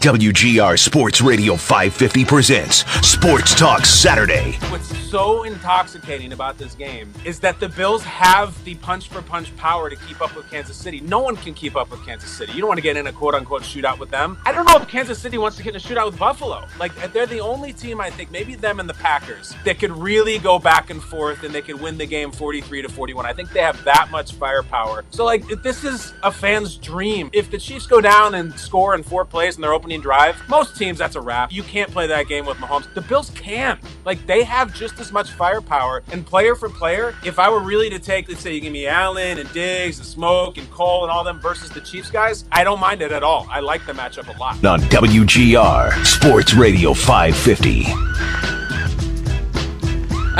WGR Sports Radio 550 presents Sports Talk Saturday. What's so intoxicating about this game is that the Bills have the punch for punch power to keep up with Kansas City. No one can keep up with Kansas City. You don't want to get in a quote unquote shootout with them. I don't know if Kansas City wants to get in a shootout with Buffalo. Like, they're the only team, I think, maybe them and the Packers, that could really go back and forth and they could win the game 43 to 41. I think they have that much firepower. So, like, this is a fan's dream. If the Chiefs go down and score in four plays and they're their opening drive, most teams, that's a wrap. You can't play that game with Mahomes. The Bills can. Like, they have just as much firepower. And player for player, if I were really to take, let's say you give me Allen and Diggs and Smoke and Cole and all them versus the Chiefs guys, I don't mind it at all. I like the matchup a lot. On WGR Sports Radio 550.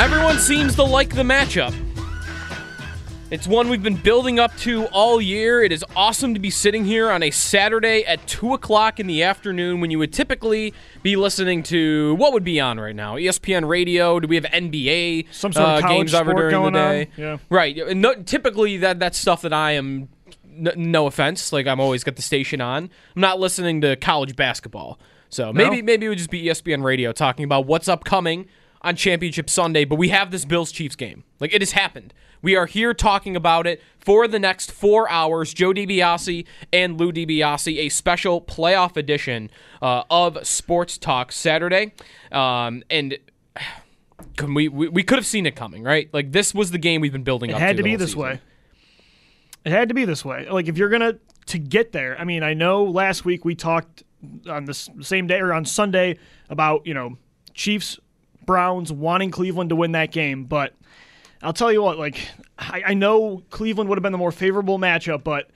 Everyone seems to like the matchup. It's one we've been building up to all year. It is awesome to be sitting here on a Saturday at 2 o'clock in the afternoon when you would typically be listening to what would be on right now? ESPN radio? Do we have NBA Some sort of uh, college games sport during going the on? day? Yeah. Right. No, typically, that that's stuff that I am. N- no offense, like I'm always got the station on. I'm not listening to college basketball, so maybe maybe it would just be ESPN radio talking about what's upcoming on Championship Sunday. But we have this Bills Chiefs game. Like it has happened. We are here talking about it for the next four hours. Joe DiBiase and Lou DiBiase, a special playoff edition uh, of Sports Talk Saturday, um, and. Can we, we we could have seen it coming, right? Like this was the game we've been building up. It up had to to be this season. way. It had to be this way. Like if you're gonna to get there. I mean, I know last week we talked on the same day or on Sunday about you know Chiefs Browns wanting Cleveland to win that game, but I'll tell you what. Like I, I know Cleveland would have been the more favorable matchup, but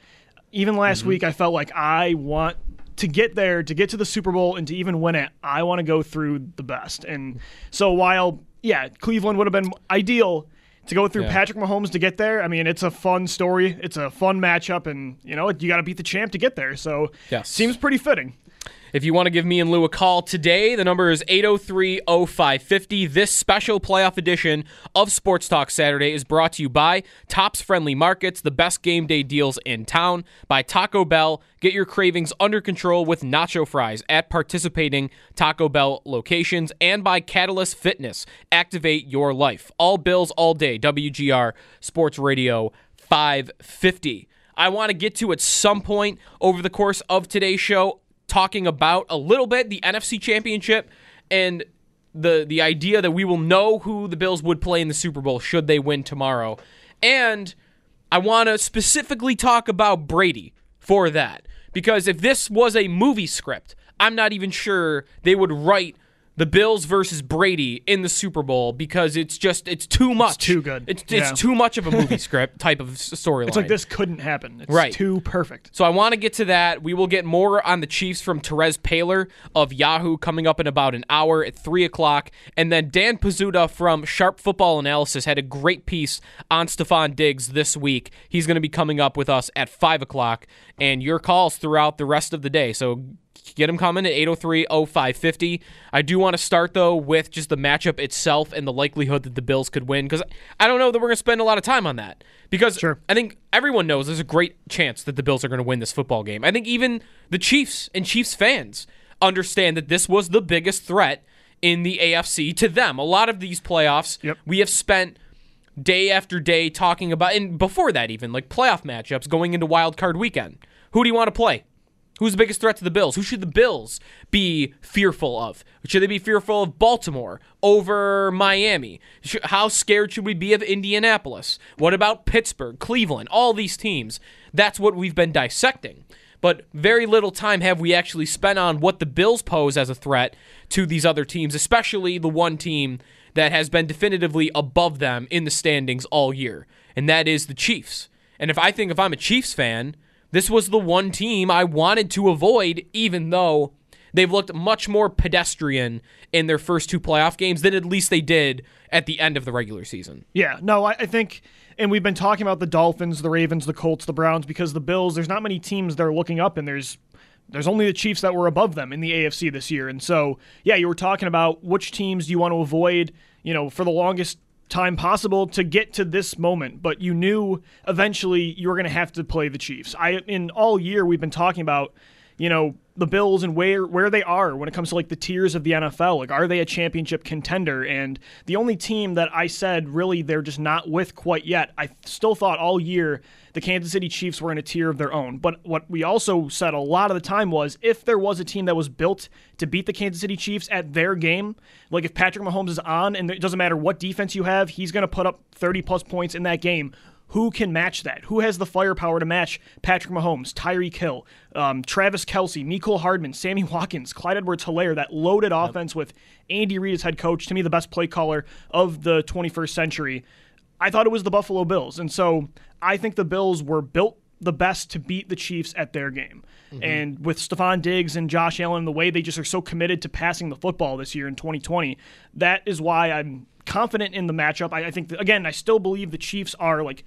even last Mm-hmm. week I felt like I want to get there to get to the Super Bowl and to even win it. I want to go through the best, and so while yeah, Cleveland would have been ideal to go through Yeah. Patrick Mahomes to get there. I mean, it's a fun story. It's a fun matchup, and you know you got to beat the champ to get there. So Yes. seems pretty fitting. If you want to give me and Lou a call today, the number is 803 0550. This special playoff edition of Sports Talk Saturday is brought to you by Tops Friendly Markets, the best game day deals in town, by Taco Bell. Get your cravings under control with nacho fries at participating Taco Bell locations, and by Catalyst Fitness. Activate your life. All bills, all day. WGR Sports Radio 550. I want to get to at some point over the course of today's show talking about a little bit the NFC Championship and the the idea that we will know who the Bills would play in the Super Bowl should they win tomorrow. And I want to specifically talk about Brady for that because if this was a movie script, I'm not even sure they would write the Bills versus Brady in the Super Bowl because it's just it's too much. too good. It's, Yeah. it's too much of a movie script type of storyline. It's like this couldn't happen. It's Right. too perfect. So I want to get to that. We will get more on the Chiefs from Terez Paylor of Yahoo coming up in about an hour at 3 o'clock. And then Dan Pizzuta from Sharp Football Analysis had a great piece on Stefon Diggs this week. He's going to be coming up with us at 5 o'clock. And your calls throughout the rest of the day. So get them coming at 803-0550. I do want to start, though, with just the matchup itself and the likelihood that the Bills could win. Because I don't know that we're going to spend a lot of time on that. Because Sure. I think everyone knows there's a great chance that the Bills are going to win this football game. I think even the Chiefs and Chiefs fans understand that this was the biggest threat in the AFC to them. A lot of these playoffs, Yep. we have spent day after day talking about, and before that even, like playoff matchups going into wild card weekend. Who do you want to play? Who's the biggest threat to the Bills? Who should the Bills be fearful of? Should they be fearful of Baltimore over Miami? How scared should we be of Indianapolis? What about Pittsburgh, Cleveland, all these teams? That's what we've been dissecting. But very little time have we actually spent on what the Bills pose as a threat to these other teams, especially the one team that has been definitively above them in the standings all year, and that is the Chiefs. And if I think if I'm a Chiefs fan, this was the one team I wanted to avoid, even though they've looked much more pedestrian in their first two playoff games than at least they did at the end of the regular season. Yeah, no, I, I think, and we've been talking about the Dolphins, the Ravens, the Colts, the Browns, because the Bills, there's not many teams they're looking up, and there's there's only the Chiefs that were above them in the AFC this year. And so, yeah, you were talking about which teams do you want to avoid, you know, for the longest time possible to get to this moment, but you knew eventually you were going to have to play the Chiefs. I in all year we've been talking about, you know, the Bills and where where they are when it comes to like the tiers of the NFL. Like, are they a championship contender? And the only team that I said really they're just not with quite yet. I still thought all year the Kansas City Chiefs were in a tier of their own. But what we also said a lot of the time was if there was a team that was built to beat the Kansas City Chiefs at their game, like if Patrick Mahomes is on and it doesn't matter what defense you have, he's going to put up 30 plus points in that game. Who can match that? Who has the firepower to match Patrick Mahomes, Tyreek Hill, um, Travis Kelce, Mecole Hardman, Sammy Watkins, Clyde Edwards Helaire, that loaded offense with Andy Reid as head coach, to me, the best play caller of the 21st century. I thought it was the Buffalo Bills. And so I think the Bills were built the best to beat the Chiefs at their game. Mm-hmm. And with Stefon Diggs and Josh Allen, the way they just are so committed to passing the football this year in 2020, that is why I'm confident in the matchup. I, I think, that, again, I still believe the Chiefs are like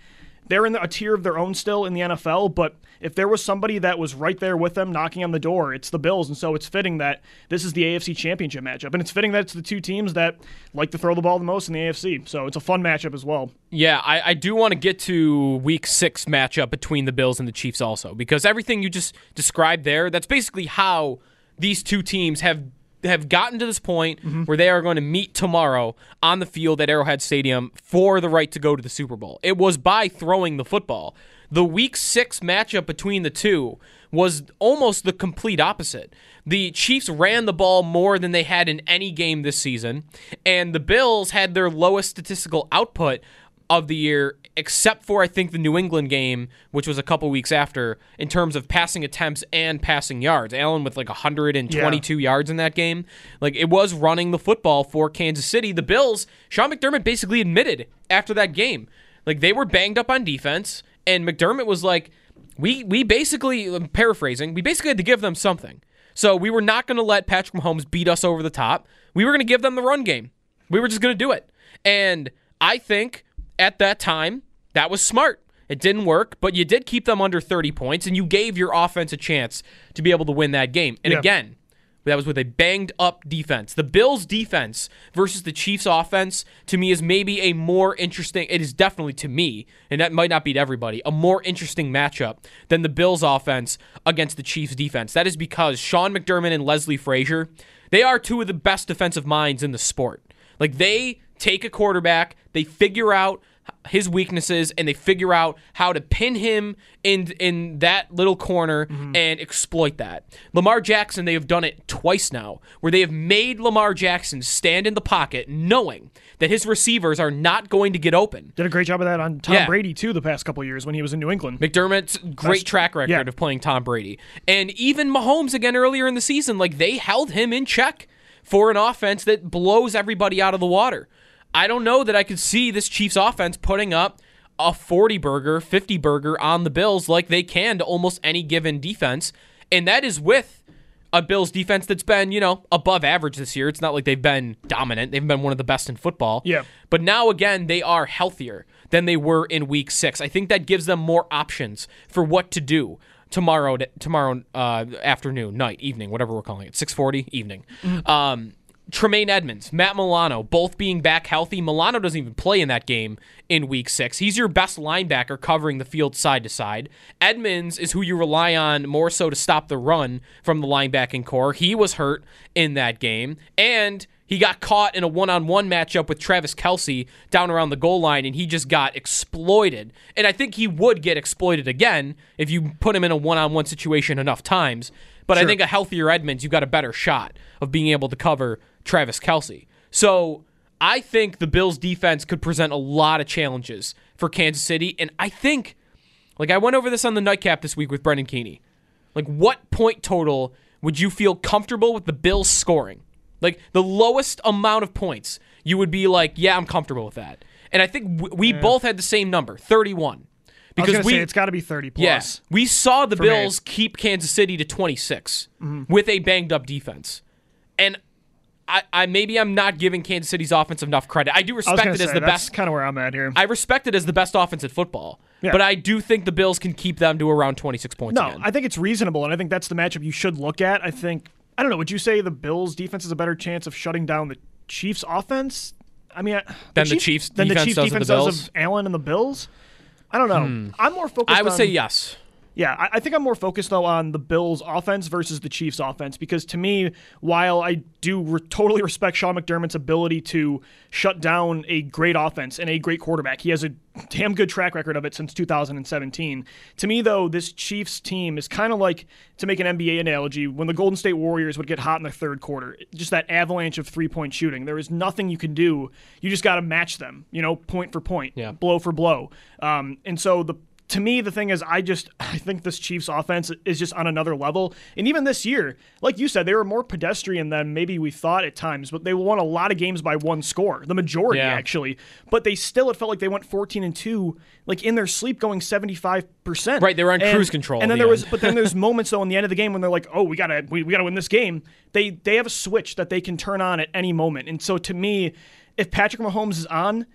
they're in a tier of their own still in the NFL, but if there was somebody that was right there with them knocking on the door, it's the Bills. And so it's fitting that this is the AFC championship matchup. And it's fitting that it's the two teams that like to throw the ball the most in the AFC. So it's a fun matchup as well. Yeah, I, I do want to get to week six matchup between the Bills and the Chiefs also, because everything you just described there, that's basically how these two teams have have gotten to this point mm-hmm. where they are going to meet tomorrow on the field at Arrowhead Stadium for the right to go to the Super Bowl. It was by throwing the football. The week six matchup between the two was almost the complete opposite. The Chiefs ran the ball more than they had in any game this season, and the Bills had their lowest statistical output of the year, except for I think the New England game, which was a couple weeks after, in terms of passing attempts and passing yards. Allen with like 122 yeah. yards in that game. Like it was running the football for Kansas City. The Bills, Sean McDermott basically admitted after that game, like they were banged up on defense, and McDermott was like, we we basically I'm paraphrasing, we basically had to give them something. So we were not going to let Patrick Mahomes beat us over the top. We were going to give them the run game. We were just going to do it. And I think at that time, that was smart. It didn't work, but you did keep them under 30 points, and you gave your offense a chance to be able to win that game. And yeah. again, that was with a banged up defense. The Bills' defense versus the Chiefs' offense, to me, is maybe a more interesting, it is definitely to me, and that might not be to everybody, a more interesting matchup than the Bills' offense against the Chiefs' defense. That is because Sean McDermott and Leslie Frazier, they are two of the best defensive minds in the sport. Like, they take a quarterback, they figure out his weaknesses and they figure out how to pin him in in that little corner mm-hmm. and exploit that. Lamar Jackson, they have done it twice now, where they have made Lamar Jackson stand in the pocket knowing that his receivers are not going to get open. Did a great job of that on Tom yeah. Brady too the past couple years when he was in New England. McDermott's great Best, track record yeah. of playing Tom Brady. And even Mahomes again earlier in the season, like they held him in check for an offense that blows everybody out of the water. I don't know that I could see this Chiefs offense putting up a 40 burger, 50 burger on the Bills like they can to almost any given defense. And that is with a Bills defense that's been, you know, above average this year. It's not like they've been dominant. They've been one of the best in football. Yeah. But now again, they are healthier than they were in week 6. I think that gives them more options for what to do tomorrow tomorrow uh, afternoon, night, evening, whatever we're calling it. 6:40 evening. Mm-hmm. Um Tremaine Edmonds, Matt Milano, both being back healthy. Milano doesn't even play in that game in week six. He's your best linebacker covering the field side to side. Edmonds is who you rely on more so to stop the run from the linebacking corps. He was hurt in that game. And He got caught in a one on one matchup with Travis Kelce down around the goal line, and he just got exploited. And I think he would get exploited again if you put him in a one on one situation enough times. But I think a healthier Edmonds, you got a better shot of being able to cover Travis Kelce. So I think the Bills defense could present a lot of challenges for Kansas City. And I think, like, I went over this on the nightcap this week with Brendan Keeney. Like, what point total would you feel comfortable with the Bills scoring? Like, the lowest amount of points, you would be like, yeah, I'm comfortable with that. And I think w- we both had the same number, 31. I was Because we, say it's got to be 30 plus. Yes, we saw the me. Mm-hmm. Bills keep Kansas City to 26 with a banged up defense, and I, I maybe I'm not giving Kansas City's offense enough credit. I do respect gonna it say as the that's best. kind of where I'm at here. I respect it as the best offense at football, Yeah. but I do think the Bills can keep them to around 26 points. No, again. I think it's reasonable, and I think that's the matchup you should look at. I think I don't know. Would you say the Bills' defense is a better chance of shutting down the Chiefs' offense? I mean, uh, I- Than the Chiefs' than the defense Chiefs' does of the defense does of Allen and the Bills. I don't know. Hmm. I'm more focused. I would on, say yes. Yeah, I, I think I'm more focused though on the Bills' offense versus the Chiefs' offense because to me, while I do re- totally respect Sean McDermott's ability to shut down a great offense and a great quarterback, he has a damn good track record of it since 2017. To me, though, this Chiefs team is kind of like to make an NBA analogy when the Golden State Warriors would get hot in the third quarter, just that avalanche of three-point shooting. There is nothing you can do. You just got to match them, you know, point for point, Yeah. blow for blow. Um, and so the to me, the thing is, I just I think this Chiefs offense is just on another level. And even this year, like you said, they were more pedestrian than maybe we thought at times. But they won a lot of games by one score, the majority Yeah. actually. But they still, it felt like they went 14 and two, like in their sleep, going 75 percent. Right, they were on cruise control And then the there was, but then there's moments though in the end of the game when they're like, oh, we gotta we, we gotta win this game. They they have a switch that they can turn on at any moment. And so to me, if Patrick Mahomes is on.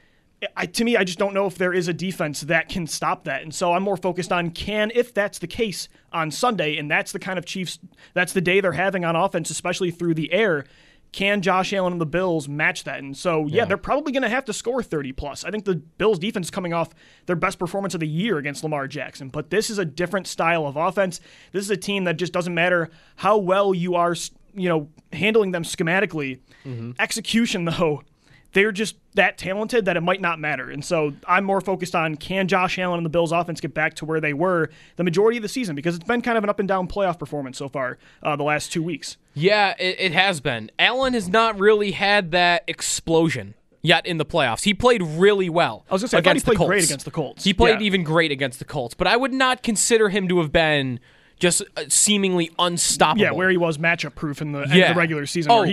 I, to me, I just don't know if there is a defense that can stop that. And so I'm more focused on can, if that's the case on Sunday, and that's the kind of Chiefs, that's the day they're having on offense, especially through the air. Can Josh Allen and the Bills match that? And so, yeah, they're probably going to have to score 30 plus. I think the Bills defense is coming off their best performance of the year against Lamar Jackson, but this is a different style of offense. This is a team that just doesn't matter how well you are, you know, handling them schematically. Mm-hmm. Execution, though, they're just that talented that it might not matter. And so I'm more focused on can Josh Allen and the Bills offense get back to where they were the majority of the season because it's been kind of an up and down playoff performance so far uh, the last two weeks. Yeah, it, it has been. Allen has not really had that explosion yet in the playoffs. He played really well. I was say, I thought he against the played Colts. great against the Colts. He played Yeah. even great against the Colts, but I would not consider him to have been just uh, seemingly unstoppable. Yeah, where he was matchup proof in the, Yeah. the regular season, Oh, where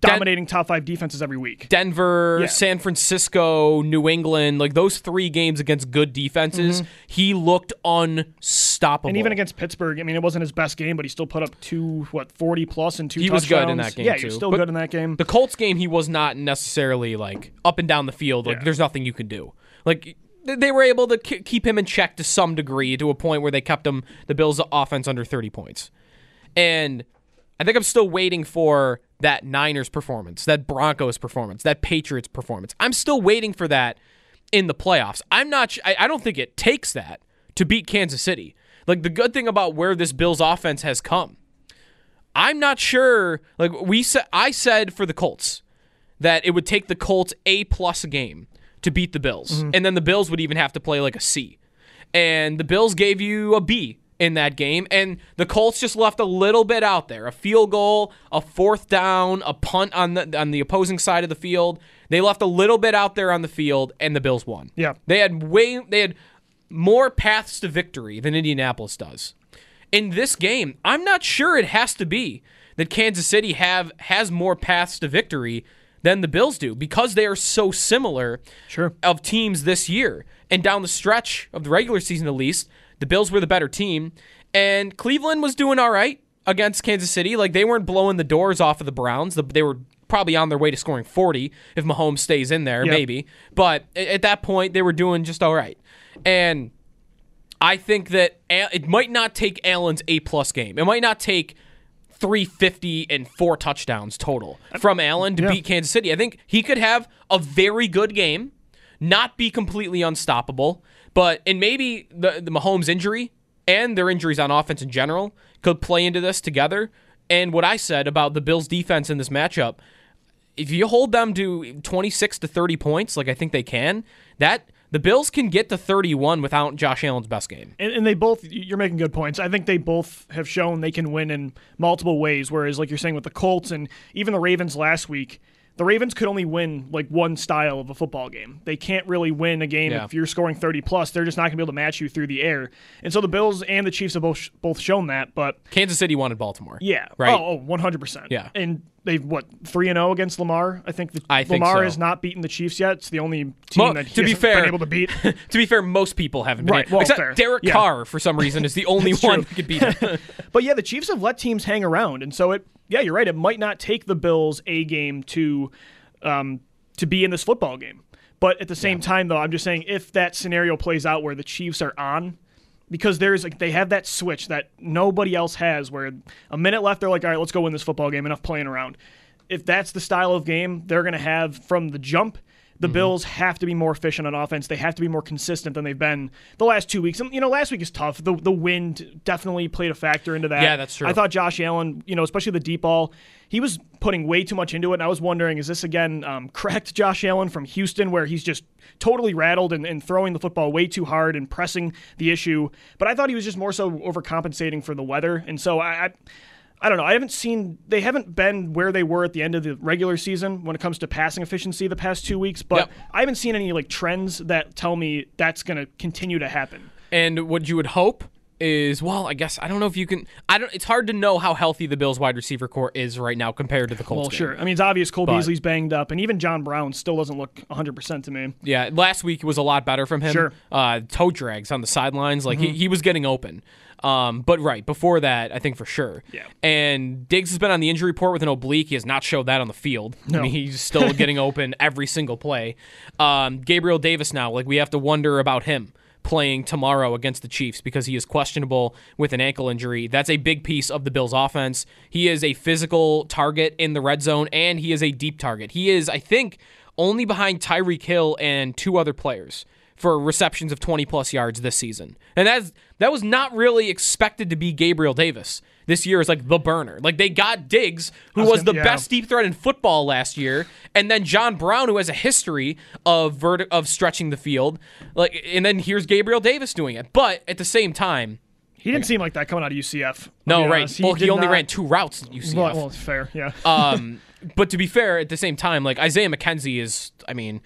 he's Den- dominating top five defenses every week. Denver, Yeah. San Francisco, New England, like those three games against good defenses, he looked unstoppable. Mm-hmm. And even against Pittsburgh, I mean, it wasn't his best game, but he still put up two, what, 40 plus and two He was good in touchdowns. that game, Yeah, he was still But good in that game. the Colts game, he was not necessarily like up and down the field. Like Yeah. there's nothing you can do. Like they were able to keep him in check to some degree to a point where they kept him the Bills' offense under 30 points. And I think I'm still waiting for that Niners performance, that Broncos performance, that Patriots performance. I'm still waiting for that in the playoffs. I'm not. I, I don't think it takes that to beat Kansas City. Like the good thing about where this Bills offense has come, I'm not sure. Like we said, I said for the Colts that it would take the Colts a plus game to beat the Bills, mm-hmm. and then the Bills would even have to play like a C. And the Bills gave you a B in that game, and the Colts just left a little bit out there: a field goal, a fourth down, a punt on the on the opposing side of the field. They left a little bit out there on the field, and the Bills won. Yeah. they had way they had more paths to victory than Indianapolis does in this game, I'm not sure it has to be that Kansas City have has more paths to victory than the Bills do because they are so similar Sure. of teams this year. And down the stretch of the regular season at least, the Bills were the better team and Cleveland was doing all right against Kansas City. Like they weren't blowing the doors off of the Browns. The- They were probably on their way to scoring 40 if Mahomes stays in there, Yep. maybe. But at that point they were doing just all right. And I think that it might not take Allen's A plus game. It might not take 350 and four touchdowns total from Allen to Yeah. beat Kansas City. I think he could have a very good game, not be completely unstoppable, but and maybe the the Mahomes injury and their injuries on offense in general could play into this together. And what I said about the Bills defense in this matchup, if you hold them to 26 to 30 points, like I think they can, that the Bills can get to 31 without Josh Allen's best game. And, and they both, you're making good points. I think they both have shown they can win in multiple ways. Whereas, like you're saying with the Colts and even the Ravens last week, the Ravens could only win like one style of a football game. They can't really win a game Yeah. if you're scoring 30 plus. They're just not going to be able to match you through the air. And so the Bills and the Chiefs have both both shown that. But Kansas City wanted Baltimore. yeah, Right. Oh, oh 100%. Yeah. And they've what three and zero against Lamar. I think the, I think Lamar so. has not beaten the Chiefs yet. It's the only team Mo- that he to be hasn't fair- been able to beat. to be fair, most people haven't been Right, able- well, except fair. Derek Yeah. Carr for some reason is the only one true. who could beat him. But yeah, the Chiefs have let teams hang around, and so it. Yeah, you're right. It might not take the Bills a game to, um, to be in this football game. But at the same time, though, I'm just saying if that scenario plays out where the Chiefs are on, because there's like they have that switch that nobody else has, where a minute left, they're like, all right, let's go win this football game. Enough playing around. If that's the style of game they're going to have from the jump. The Bills have to be more efficient on offense. They have to be more consistent than they've been the last two weeks. And you know, last week is tough. The the wind definitely played a factor into that. Yeah, that's true. I thought Josh Allen, you know, especially the deep ball, he was putting way too much into it. And I was wondering, is this again um, correct Josh Allen from Houston, where he's just totally rattled and, and throwing the football way too hard and pressing the issue? But I thought he was just more so overcompensating for the weather. And so I. I I don't know. I haven't seen they haven't been where they were at the end of the regular season when it comes to passing efficiency the past two weeks, but Yep. I haven't seen any like trends that tell me that's going to continue to happen. And what you would hope is, well, I guess I don't know if you can. I don't. It's hard to know how healthy the Bills' wide receiver corps is right now compared to the Colts. Well, game. sure. I mean, it's obvious Cole But- Beasley's banged up, and even John Brown still doesn't look 100% to me. Yeah, last week was a lot better from him. Sure. Uh, toe drags on the sidelines, like Mm-hmm. he, he was getting open. Um, but right before that, I think for sure. Yeah. And Diggs has been on the injury report with an oblique. He has not showed that on the field. I mean, he's still getting open every single play. Um, Gabriel Davis now, like we have to wonder about him playing tomorrow against the Chiefs because he is questionable with an ankle injury. That's a big piece of the Bills' offense. He is a physical target in the red zone, and he is a deep target. He is, I think, only behind Tyreek Hill and two other players for receptions of 20 plus yards this season. And that's that was not really expected to be Gabriel Davis. This year is like the burner. Like they got Diggs, who was was the yeah. best deep threat in football last year, and then John Brown, who has a history of verti- of stretching the field. Like, and then here's Gabriel Davis doing it. But at the same time, He didn't seem like that coming out of UCF. No, right? honest. well, he only not- ran two routes at UCF. Well, well, it's fair, yeah. Um, but to be fair, at the same time, like Isaiah McKenzie is, I mean,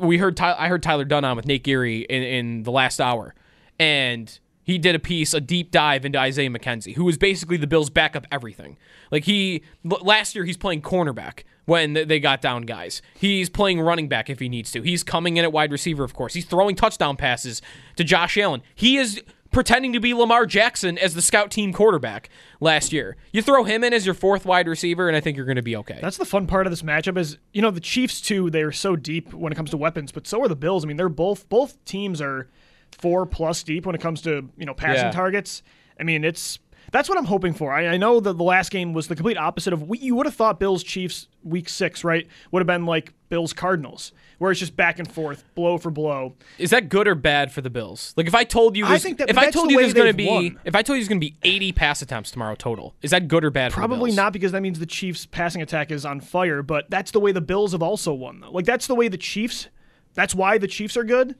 we heard Ty- I heard Tyler Dunne on with Nate Geary in, in the last hour, and he did a piece, a deep dive into Isaiah McKenzie, who was basically the Bills' backup everything. Like he last year, he's playing cornerback when they got down guys. He's playing running back if he needs to. He's coming in at wide receiver, of course. He's throwing touchdown passes to Josh Allen. He is pretending to be Lamar Jackson as the scout team quarterback last year. You throw him in as your fourth wide receiver, and I think you're going to be okay. That's the fun part of this matchup is you know the Chiefs too. They're so deep when it comes to weapons, but so are the Bills. I mean, they're both both teams are four plus deep when it comes to you know passing Yeah. targets. I mean, it's that's what I'm hoping for. I, I know that the last game was the complete opposite of what you would have thought Bills Chiefs week six right would have been like Bills Cardinals, where it's just back and forth, blow for blow. Is that good or bad for the Bills? Like if I told you, I think that- if I told you there's going to be, won. if I told you there's going to be 80 pass attempts tomorrow total, is that good or bad? for the Probably not because that means the Chiefs' passing attack is on fire, but that's the way the Bills have also won, though. Like, that's the way the Chiefs, that's why the Chiefs are good,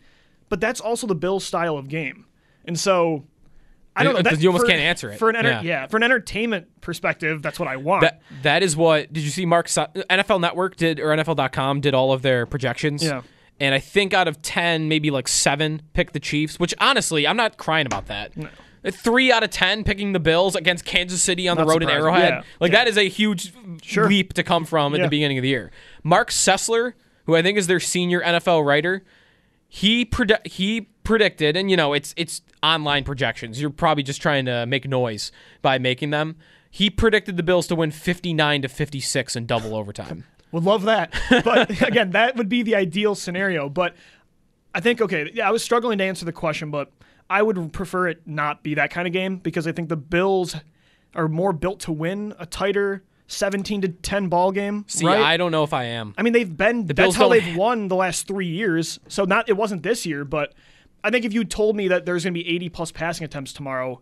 but that's also the Bills' style of game. And so, I don't know. Because you almost for- can't answer it. For an enter- Yeah. yeah. for an entertainment perspective, that's what I want. That that is what. Did you see Mark NFL Network did or NFL.com did all of their projections? Yeah. And I think out of 10, maybe like 7 picked the Chiefs, which honestly, I'm not crying about that. No. Three out of ten picking the Bills against Kansas City on Not the road in. Arrowhead. Yeah. Like Yeah. that is a huge Sure. leap to come from at the beginning of the year. Marc Sessler, who I think is their senior NFL writer, he predi- he predicted, and you know it's it's online projections. You're probably just trying to make noise by making them. He predicted the Bills to win 59 to 56 in double overtime. Would love that. But again, that would be the ideal scenario. But I think, okay, yeah, I was struggling to answer the question, but I would prefer it not be that kind of game because I think the Bills are more built to win a tighter 17 to 10 ball game. See, right? I don't know if I am. I mean, they've been. Bills that's how they've won the last three years. So not it wasn't this year, but I think if you told me that there's going to be 80 plus passing attempts tomorrow,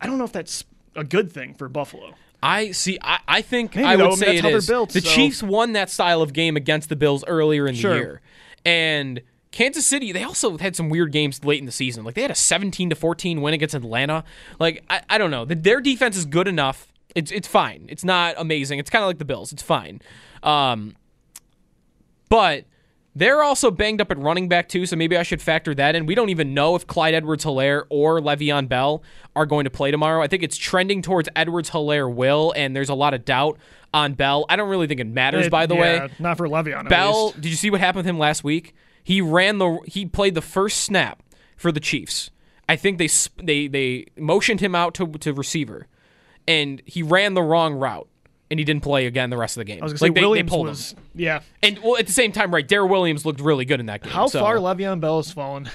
I don't know if that's a good thing for Buffalo. I see. I, I think Maybe, I would say it how built, the so- Chiefs won that style of game against the Bills earlier in the year, and Kansas City. They also had some weird games late in the season. Like they had a seventeen to fourteen win against Atlanta. Like I, I don't know. The- Their defense is good enough. It's it's fine. It's not amazing. It's kind of like the Bills. It's fine. Um, but they're also banged up at running back too, so maybe I should factor that in. We don't even know if Clyde Edwards Helaire or Le'Veon Bell are going to play tomorrow. I think it's trending towards Edwards Helaire will, and there's a lot of doubt on Bell. I don't really think it matters, It- by the yeah, way. not for Le'Veon. Bell, did you see what happened with him last week? He ran the he played the first snap for the Chiefs. I think they they they motioned him out to to receiver, and he ran the wrong route, and he didn't play again the rest of the game. I was gonna say like they, they Williams pulled was. him. Yeah. And well, at the same time, right? Darrel Williams looked really good in that game. How so far Le'Veon Bell has fallen?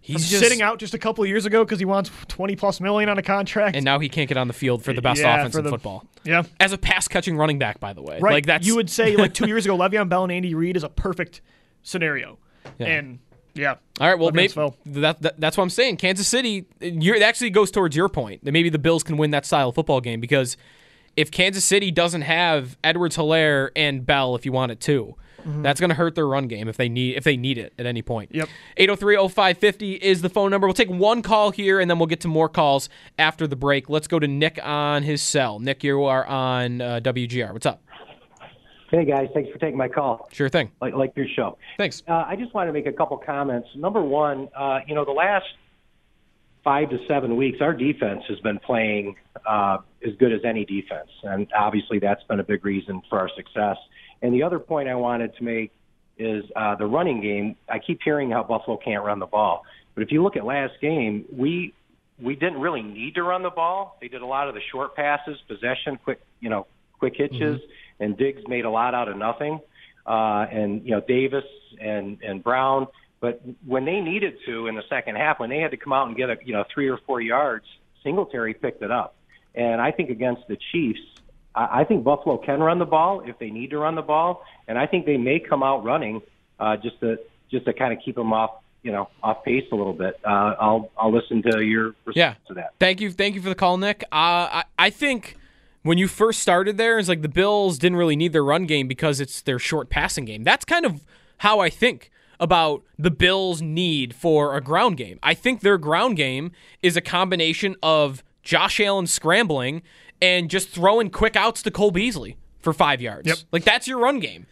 he's just, sitting out just a couple of years ago because he wants twenty plus million on a contract. and now he can't get on the field for the best Yeah, offense in the- football. yeah. As a pass catching running back, by the way, Right. Like that's you would say like two years ago, Le'Veon Bell and Andy Reid is a perfect scenario. And yeah. All right, well, maybe that, that, that's what I'm saying. Kansas City, you're, it actually goes towards your point that maybe the Bills can win that style of football game because if Kansas City doesn't have Edwards Helaire and Bell, if you want it too, that's going to hurt their run game if they need if they need it at any point. Yep. 803-0550 is the phone number. We'll take one call here and then we'll get to more calls after the break. Let's go to Nick on his cell. Nick, you are on uh, WGR. What's up? Hey guys, thanks for taking my call. Sure thing. Like like your show. Thanks. Uh, I just want to make a couple comments. Number one, uh, you know, the last five to seven weeks, our defense has been playing uh, as good as any defense, and obviously that's been a big reason for our success. And the other point I wanted to make is uh, the running game. I keep hearing how Buffalo can't run the ball, but if you look at last game, we we didn't really need to run the ball. They did a lot of the short passes, possession, quick, you know, quick hitches, and Diggs made a lot out of nothing. Uh, and you know Davis and and Brown, but when they needed to in the second half, when they had to come out and get a you know three or four yards, Singletary picked it up. And I think against the Chiefs, I, I think Buffalo can run the ball if they need to run the ball, and I think they may come out running uh, just to just to kind of keep them off you know off pace a little bit. Uh, I'll I'll listen to your response Yeah. to that. Thank you, thank you for the call, Nick. Uh, I I think when you first started there, it's like the Bills didn't really need their run game because it's their short passing game. That's kind of how I think about the Bills' need for a ground game. I think their ground game is a combination of Josh Allen scrambling and just throwing quick outs to Cole Beasley for five yards. Yep. Like that's your run game.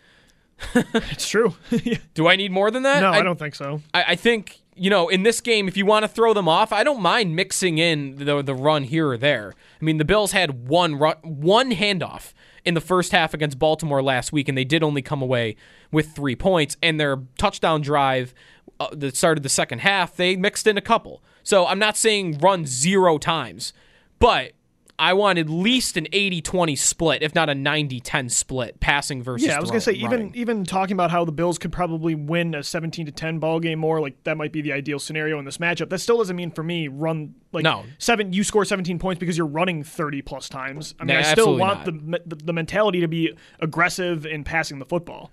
It's true. Do I need more than that? no, I, don't think so. I, I think you know in this game, if you want to throw them off, I don't mind mixing in the the run here or there. I mean, the Bills had one run, one handoff in the first half against Baltimore last week, and they did only come away with three points. And their touchdown drive uh, that started the second half, they mixed in a couple. So I'm not saying run zero times, but I want at least an 80-20 split, if not a 90-10 split, passing versus Yeah, I was gonna say even even talking about how the Bills could probably win a 17 to 10 ball game more, like that might be the ideal scenario in this matchup. That still doesn't mean for me run like No. seven. You score 17 points because you're running 30 plus times. I mean, I still want the, the the mentality to be aggressive in passing the football.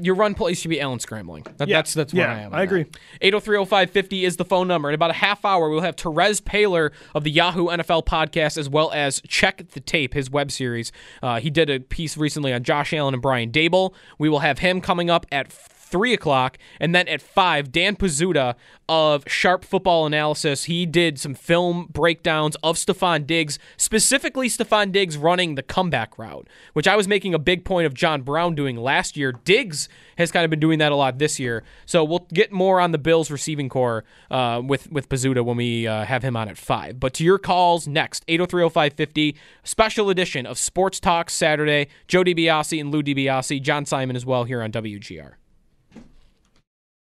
Your run play should be Allen scrambling. That, Yeah. That's that's where Yeah, I am. I agree. 8030550 is the phone number. In about a half hour, we'll have Terez Paylor of the Yahoo NFL podcast, as well as Check the Tape, his web series. Uh, he did a piece recently on Josh Allen and Brian Daboll. We will have him coming up at three o'clock, and then at five, Dan Pizzuta of Sharp Football Analysis. He did some film breakdowns of Stefon Diggs, specifically Stefon Diggs running the comeback route, which I was making a big point of John Brown doing last year. Diggs has kind of been doing that a lot this year, so we'll get more on the Bills receiving corps uh, with with Pizzuta when we uh, have him on at five. But to your calls next, 8030550, special edition of Sports Talk Saturday. Joe DiBiase and Lou DiBiase, John Simon as well here on WGR.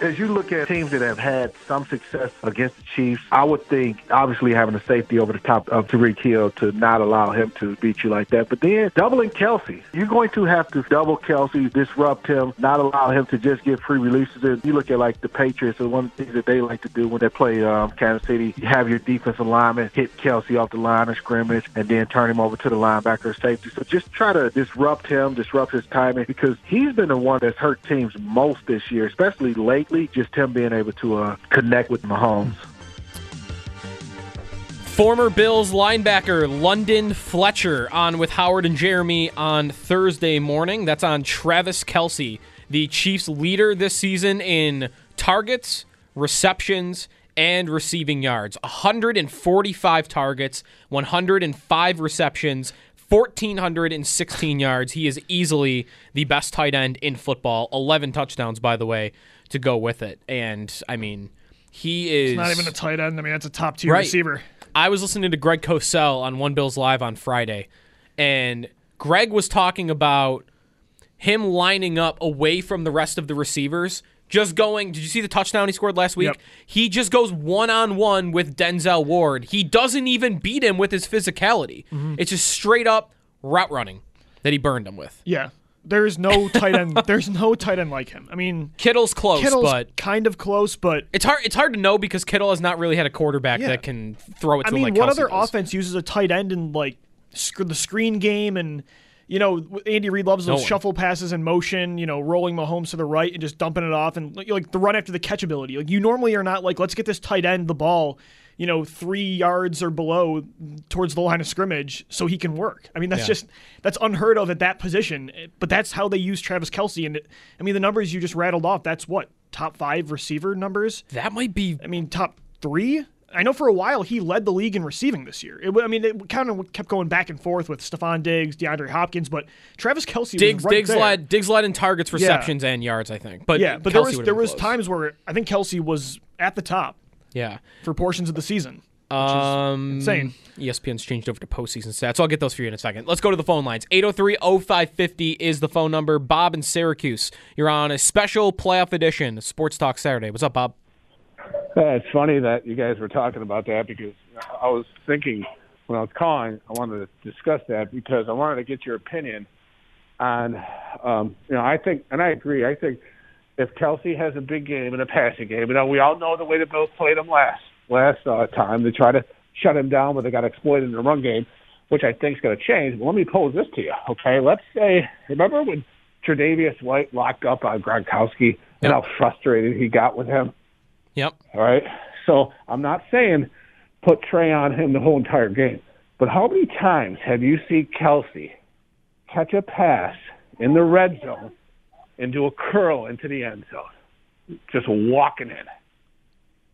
as you look at teams that have had some success against the Chiefs, I would think obviously having a safety over the top of Tyreek Hill to not allow him to beat you like that. But then doubling Kelce, you're going to have to double Kelce, disrupt him, not allow him to just get free releases. And you look at like the Patriots, and one of the things that they like to do when they play um, Kansas City, you have your defensive lineman hit Kelce off the line of scrimmage and then turn him over to the linebacker or safety. So just try to disrupt him, disrupt his timing because he's been the one that's hurt teams most this year, especially late just him being able to uh, connect with Mahomes. Former Bills linebacker London Fletcher on with Howard and Jeremy on Thursday morning. That's on Travis Kelce, the Chiefs' leader this season in targets, receptions, and receiving yards. 145 targets, 105 receptions, 1,416 yards. He is easily the best tight end in football. 11 touchdowns, by the way, to go with it. And I mean, he is It's not even a tight end. I mean, that's a top tier Right. receiver. I was listening to Greg Cosell on One Bills Live on Friday, and Greg was talking about him lining up away from the rest of the receivers. Just going, did you see the touchdown he scored last week? Yep. He just goes one on one with Denzel Ward. He doesn't even beat him with his physicality. Mm-hmm. It's just straight up route running that he burned him with. Yeah. There's no tight end. There's no tight end like him. I mean, Kittle's close, Kittle's but kind of close, but it's hard. It's hard to know because Kittle has not really had a quarterback Yeah. that can throw it I mean, like what Kelce other does. offense uses a tight end in like sc- the screen game and you know Andy Reid loves No those one. shuffle passes in motion, you know, rolling Mahomes to the right and just dumping it off and like, like the run after the catch ability. Like you normally are not like let's get this tight end the ball, you know, 3 yards or below towards the line of scrimmage so he can work. I mean, that's Yeah. just that's unheard of at that position, but that's how they use Travis Kelce and it, I mean the numbers you just rattled off, that's what top 5 receiver numbers. That might be I mean, top three. I know for a while he led the league in receiving this year. It, I mean, it kind of kept going back and forth with Stefon Diggs, DeAndre Hopkins, but Travis Kelce Diggs, was right Diggs there. led Diggs led in targets, receptions, and yards. I think. But yeah, but there was there was close. times where I think Kelce was at the top Yeah. for portions of the season. Um, insane. ESPN's changed over to postseason stats, so I'll get those for you in a second. Let's go to the phone lines. 803-0550 is the phone number. Bob in Syracuse, you're on a special playoff edition Sports Talk Saturday. What's up, Bob? Uh, it's funny that you guys were talking about that because I was thinking when I was calling, I wanted to discuss that because I wanted to get your opinion on, um, you know, I think, and I agree, I think if Kelce has a big game and a passing game, you know, we all know the way the Bills played him last last uh, time. They try to shut him down, but they got exploited in the run game, which I think is going to change. But let me pose this to you, okay? Let's say, remember when Tre'Davious White locked up on Gronkowski and how frustrated he got with him? Yep. All right. So I'm not saying put Trey on him the whole entire game, but how many times have you seen Kelce catch a pass in the red zone and do a curl into the end zone, just walking in?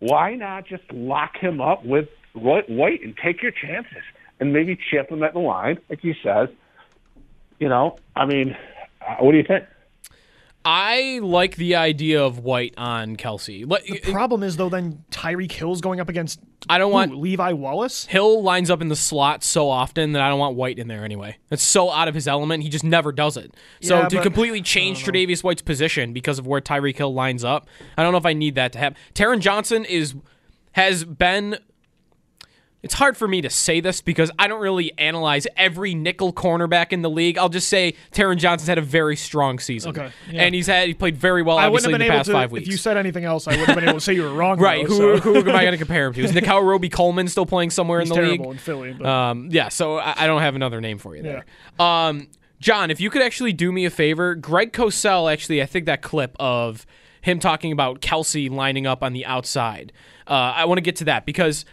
Why not just lock him up with White and take your chances and maybe chip him at the line, like he says? You know, I mean, uh, what do you think? I like the idea of White on Kelce. The problem is though, then Tyreek Hill's going up against I don't who, want Levi Wallace. Hill lines up in the slot so often that I don't want White in there anyway. It's so out of his element. He just never does it. So Yeah, to but- completely change Tre'Davious White's position because of where Tyreek Hill lines up, I don't know if I need that to happen. Taron Johnson is has been. It's hard for me to say this because I don't really analyze every nickel cornerback in the league. I'll just say Taron Johnson's had a very strong season. Okay, yeah. And he's had he played very well I obviously in the past to. five weeks. If you said anything else, I wouldn't have been able to say you were wrong. Right. though, Who, so. who am I going to compare him to? Is Nikhil Roby Coleman still playing somewhere He's in the terrible league? in Philly, but- Um, yeah, so I, I don't have another name for you there. Um, John, if you could actually do me a favor, Greg Cosell, actually, I think that clip of him talking about Kelce lining up on the outside, uh, I want to get to that because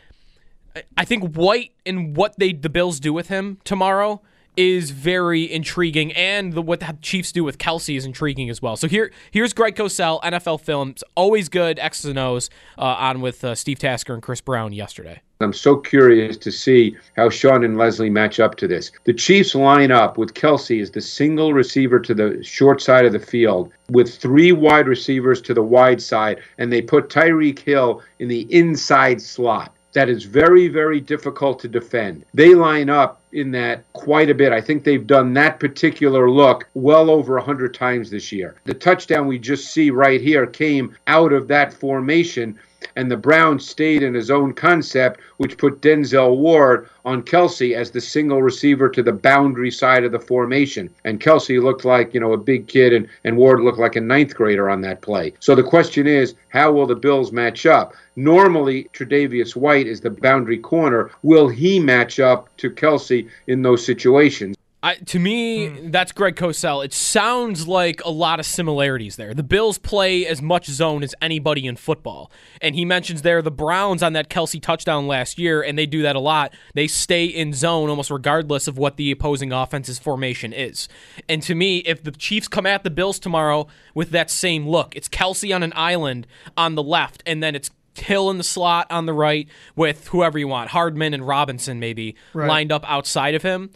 I think White and what they the Bills do with him tomorrow is very intriguing, and the, what the Chiefs do with Kelce is intriguing as well. So here, here's Greg Cosell, NFL Films, always good X's and O's uh, on with uh, Steve Tasker and Chris Brown yesterday. I'm so curious to see how Sean and Leslie match up to this. The Chiefs line up with Kelce as the single receiver to the short side of the field, with three wide receivers to the wide side, and they put Tyreek Hill in the inside slot that is very, very difficult to defend. They line up in that quite a bit. I think they've done that particular look well over 100 times this year. The touchdown we just see right here came out of that formation and the Browns stayed in his own concept, which put Denzel Ward on Kelce as the single receiver to the boundary side of the formation. And Kelce looked like, you know, a big kid, and, and Ward looked like a ninth grader on that play. So the question is, how will the Bills match up? Normally, Tre'Davious White is the boundary corner. Will he match up to Kelce in those situations? I, to me, mm. that's Greg Cosell. It sounds like a lot of similarities there. The Bills play as much zone as anybody in football. And he mentions there the Browns on that Kelce touchdown last year, and they do that a lot. They stay in zone almost regardless of what the opposing offense's formation is. And to me, if the Chiefs come at the Bills tomorrow with that same look, it's Kelce on an island on the left, and then it's Hill in the slot on the right with whoever you want, Hardman and Robinson maybe right. lined up outside of him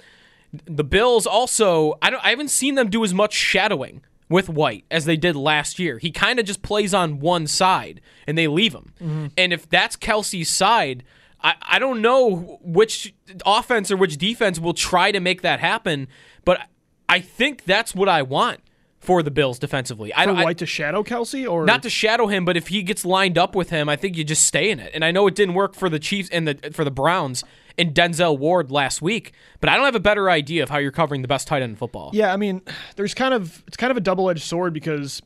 the Bills also, I don't, I haven't seen them do as much shadowing with White as they did last year. He kind of just plays on one side and they leave him. Mm-hmm. And if that's Kelce's side, I, I don't know which offense or which defense will try to make that happen, but I think that's what I want for the Bills defensively. For I don't White to shadow Kelce or not to shadow him, but if he gets lined up with him, I think you just stay in it. And I know it didn't work for the Chiefs and the for the Browns and Denzel Ward last week, but I don't have a better idea of how you're covering the best tight end in football. Yeah, I mean, there's kind of it's kind of a double edged sword because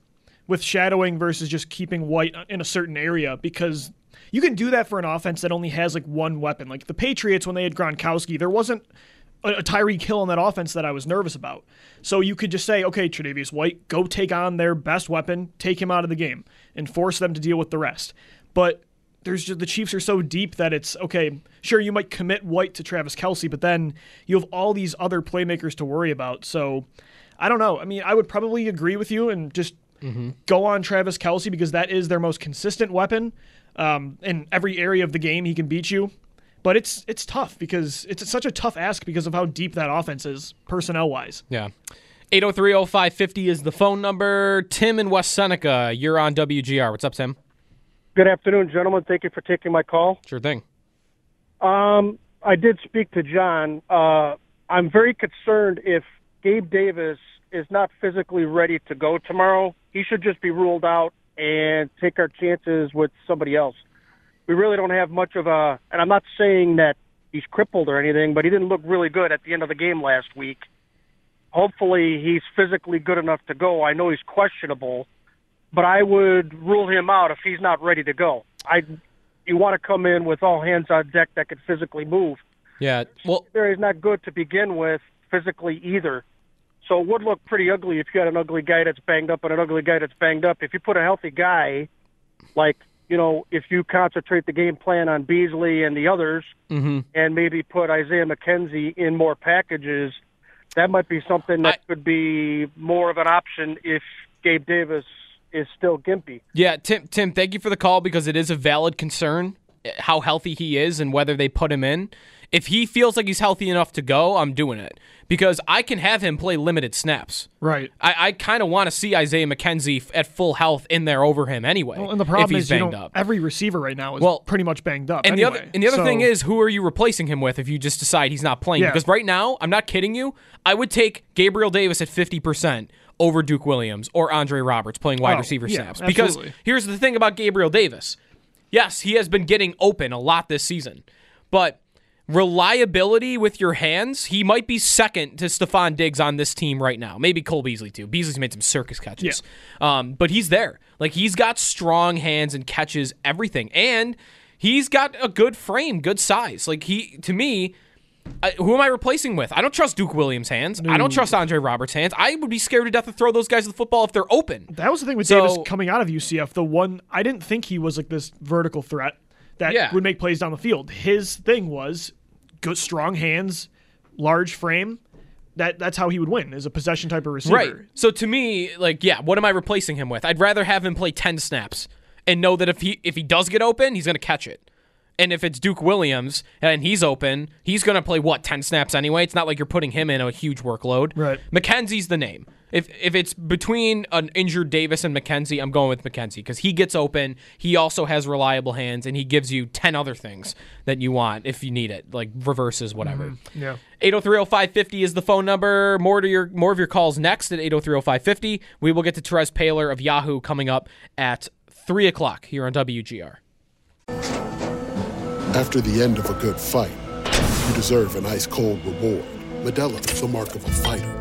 with shadowing versus just keeping White in a certain area because you can do that for an offense that only has like one weapon. Like the Patriots when they had Gronkowski, there wasn't a, a Kill in that offense that I was nervous about. So you could just say, okay, Tre'Davious White, go take on their best weapon, take him out of the game, and force them to deal with the rest. But there's just the Chiefs are so deep that it's okay. Sure, you might commit White to Travis Kelce, but then you have all these other playmakers to worry about. So I don't know. I mean, I would probably agree with you and just mm-hmm. go on Travis Kelce because that is their most consistent weapon. Um, in every area of the game, he can beat you. But it's it's tough because it's such a tough ask because of how deep that offense is personnel wise. Yeah. 803-0550 is the phone number. Tim in West Seneca, you're on WGR. What's up, Tim? Good afternoon, gentlemen. Thank you for taking my call. Sure thing. Um, I did speak to John. Uh, I'm very concerned if Gabe Davis is not physically ready to go tomorrow. He should just be ruled out and take our chances with somebody else. We really don't have much of a, and I'm not saying that he's crippled or anything, but he didn't look really good at the end of the game last week. Hopefully, he's physically good enough to go. I know he's questionable but I would rule him out if he's not ready to go. I you want to come in with all hands on deck that can physically move. Yeah, well, there is not good to begin with physically either. So it would look pretty ugly if you had an ugly guy that's banged up and an ugly guy that's banged up. If you put a healthy guy, like you know, if you concentrate the game plan on Beasley and the others, mm-hmm. and maybe put Isaiah McKenzie in more packages, that might be something that I, could be more of an option if Gabe Davis is still gimpy. Yeah, Tim. Tim, thank you for the call because it is a valid concern how healthy he is and whether they put him in. If he feels like he's healthy enough to go, I'm doing it because I can have him play limited snaps. Right. I, I kind of want to see Isaiah McKenzie at full health in there over him anyway. Well, and the problem is, you know, every receiver right now is well, pretty much banged up. And anyway. the other and the other so, thing is, who are you replacing him with if you just decide he's not playing? Yeah. Because right now, I'm not kidding you. I would take Gabriel Davis at 50 percent over Duke Williams or Andre Roberts playing wide oh, receiver yeah, snaps. Absolutely. Because here's the thing about Gabriel Davis. Yes, he has been getting open a lot this season, but reliability with your hands, he might be second to Stefon Diggs on this team right now. Maybe Cole Beasley too. Beasley's made some circus catches. Yeah. Um, but he's there. Like he's got strong hands and catches everything. And he's got a good frame, good size. Like he to me, I, who am I replacing with? I don't trust Duke Williams' hands. No. I don't trust Andre Roberts' hands. I would be scared to death to throw those guys the football if they're open. That was the thing with so, Davis coming out of UCF. The one I didn't think he was like this vertical threat that Yeah. would make plays down the field. His thing was good, strong hands, large frame. That that's how he would win is a possession type of receiver. Right. So to me, like, yeah, what am I replacing him with? I'd rather have him play ten snaps and know that if he if he does get open, he's gonna catch it. And if it's Duke Williams and he's open, he's gonna play what ten snaps anyway. It's not like you're putting him in a huge workload. Right. McKenzie's the name. If if it's between an injured Davis and McKenzie, I'm going with McKenzie because he gets open. He also has reliable hands, and he gives you ten other things that you want if you need it, like reverses, whatever. Mm-hmm. Yeah. 8030550 is the phone number. More to your more of your calls next at 8030550. We will get to Terez Paylor of Yahoo coming up at three o'clock here on WGR. After the end of a good fight, you deserve an ice cold reward. Modelo is the mark of a fighter.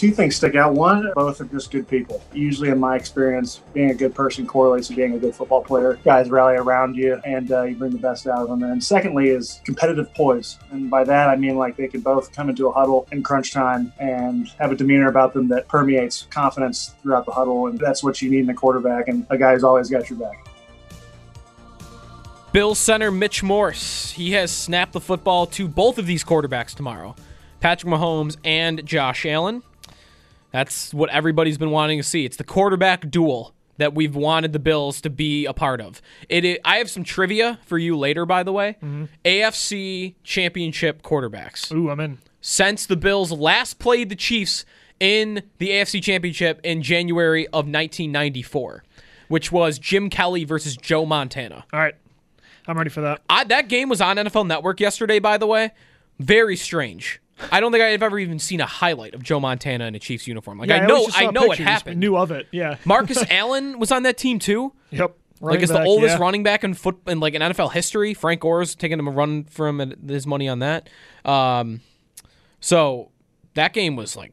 Two things stick out. One, both are just good people. Usually, in my experience, being a good person correlates to being a good football player. Guys rally around you, and uh, you bring the best out of them. And secondly, is competitive poise, and by that I mean like they can both come into a huddle in crunch time and have a demeanor about them that permeates confidence throughout the huddle, and that's what you need in a quarterback and a guy who's always got your back. Bill center Mitch Morse. He has snapped the football to both of these quarterbacks tomorrow Patrick Mahomes and Josh Allen. That's what everybody's been wanting to see. It's the quarterback duel that we've wanted the Bills to be a part of. It. i- I have some trivia for you later, by the way. Mm-hmm. AFC Championship quarterbacks. Ooh, I'm in. Since the Bills last played the Chiefs in the AFC Championship in January of 1994, which was Jim Kelly versus Joe Montana. All right. I'm ready for that. I, that game was on NFL Network yesterday, by the way. Very strange. I don't think I've ever even seen a highlight of Joe Montana in a Chiefs uniform. Like Yeah, I I know, I know it pictures, happened. Knew of it. Yeah. Marcus Allen was on that team too. Yep. like Running it's the oldest yeah. running back in foot in like in NFL history. Frank Gore's taking him a run from it- his money on that. Um, so that game was like.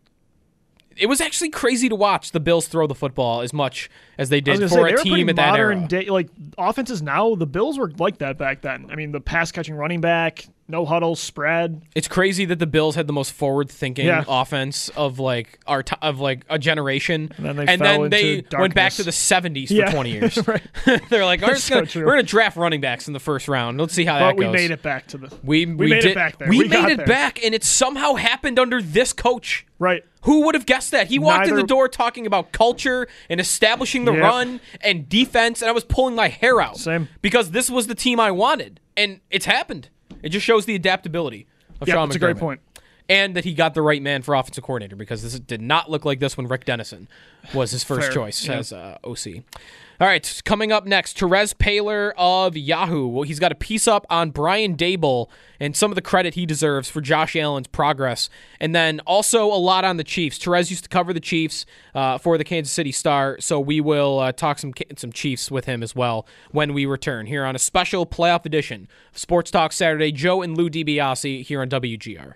It was actually crazy to watch the Bills throw the football as much as they did for say, a team at that era. day. Like offenses now, the Bills were like that back then. I mean, the pass catching running back, no huddle, spread. It's crazy that the Bills had the most forward-thinking Yeah. offense of like our t- of like a generation, And then they and then they went back to the '70s for Yeah. 20 years. Right. They're like, we're, so gonna, we're gonna draft running backs in the first round. Let's see how that goes. we made it back to the. We, we made it back there. We, We made it there. back, and it somehow happened under this coach. Right. Who would have guessed that? He walked in the door talking about culture and establishing the Yep. run and defense, and I was pulling my hair out. Same. Because this was the team I wanted, and it's happened. It just shows the adaptability of Yeah, Sean that's a great point. And that he got the right man for offensive coordinator because this did not look like this when Rick Dennison was his first Fair, choice yeah. as uh, OC. All right, coming up next, Terez Paylor of Yahoo. Well, he's got a piece up on Brian Daboll and some of the credit he deserves for Josh Allen's progress, and then also a lot on the Chiefs. Terez used to cover the Chiefs uh, for the Kansas City Star, so we will uh, talk some some Chiefs with him as well when we return here on a special playoff edition of Sports Talk Saturday. Joe and Lou DiBiase here on WGR.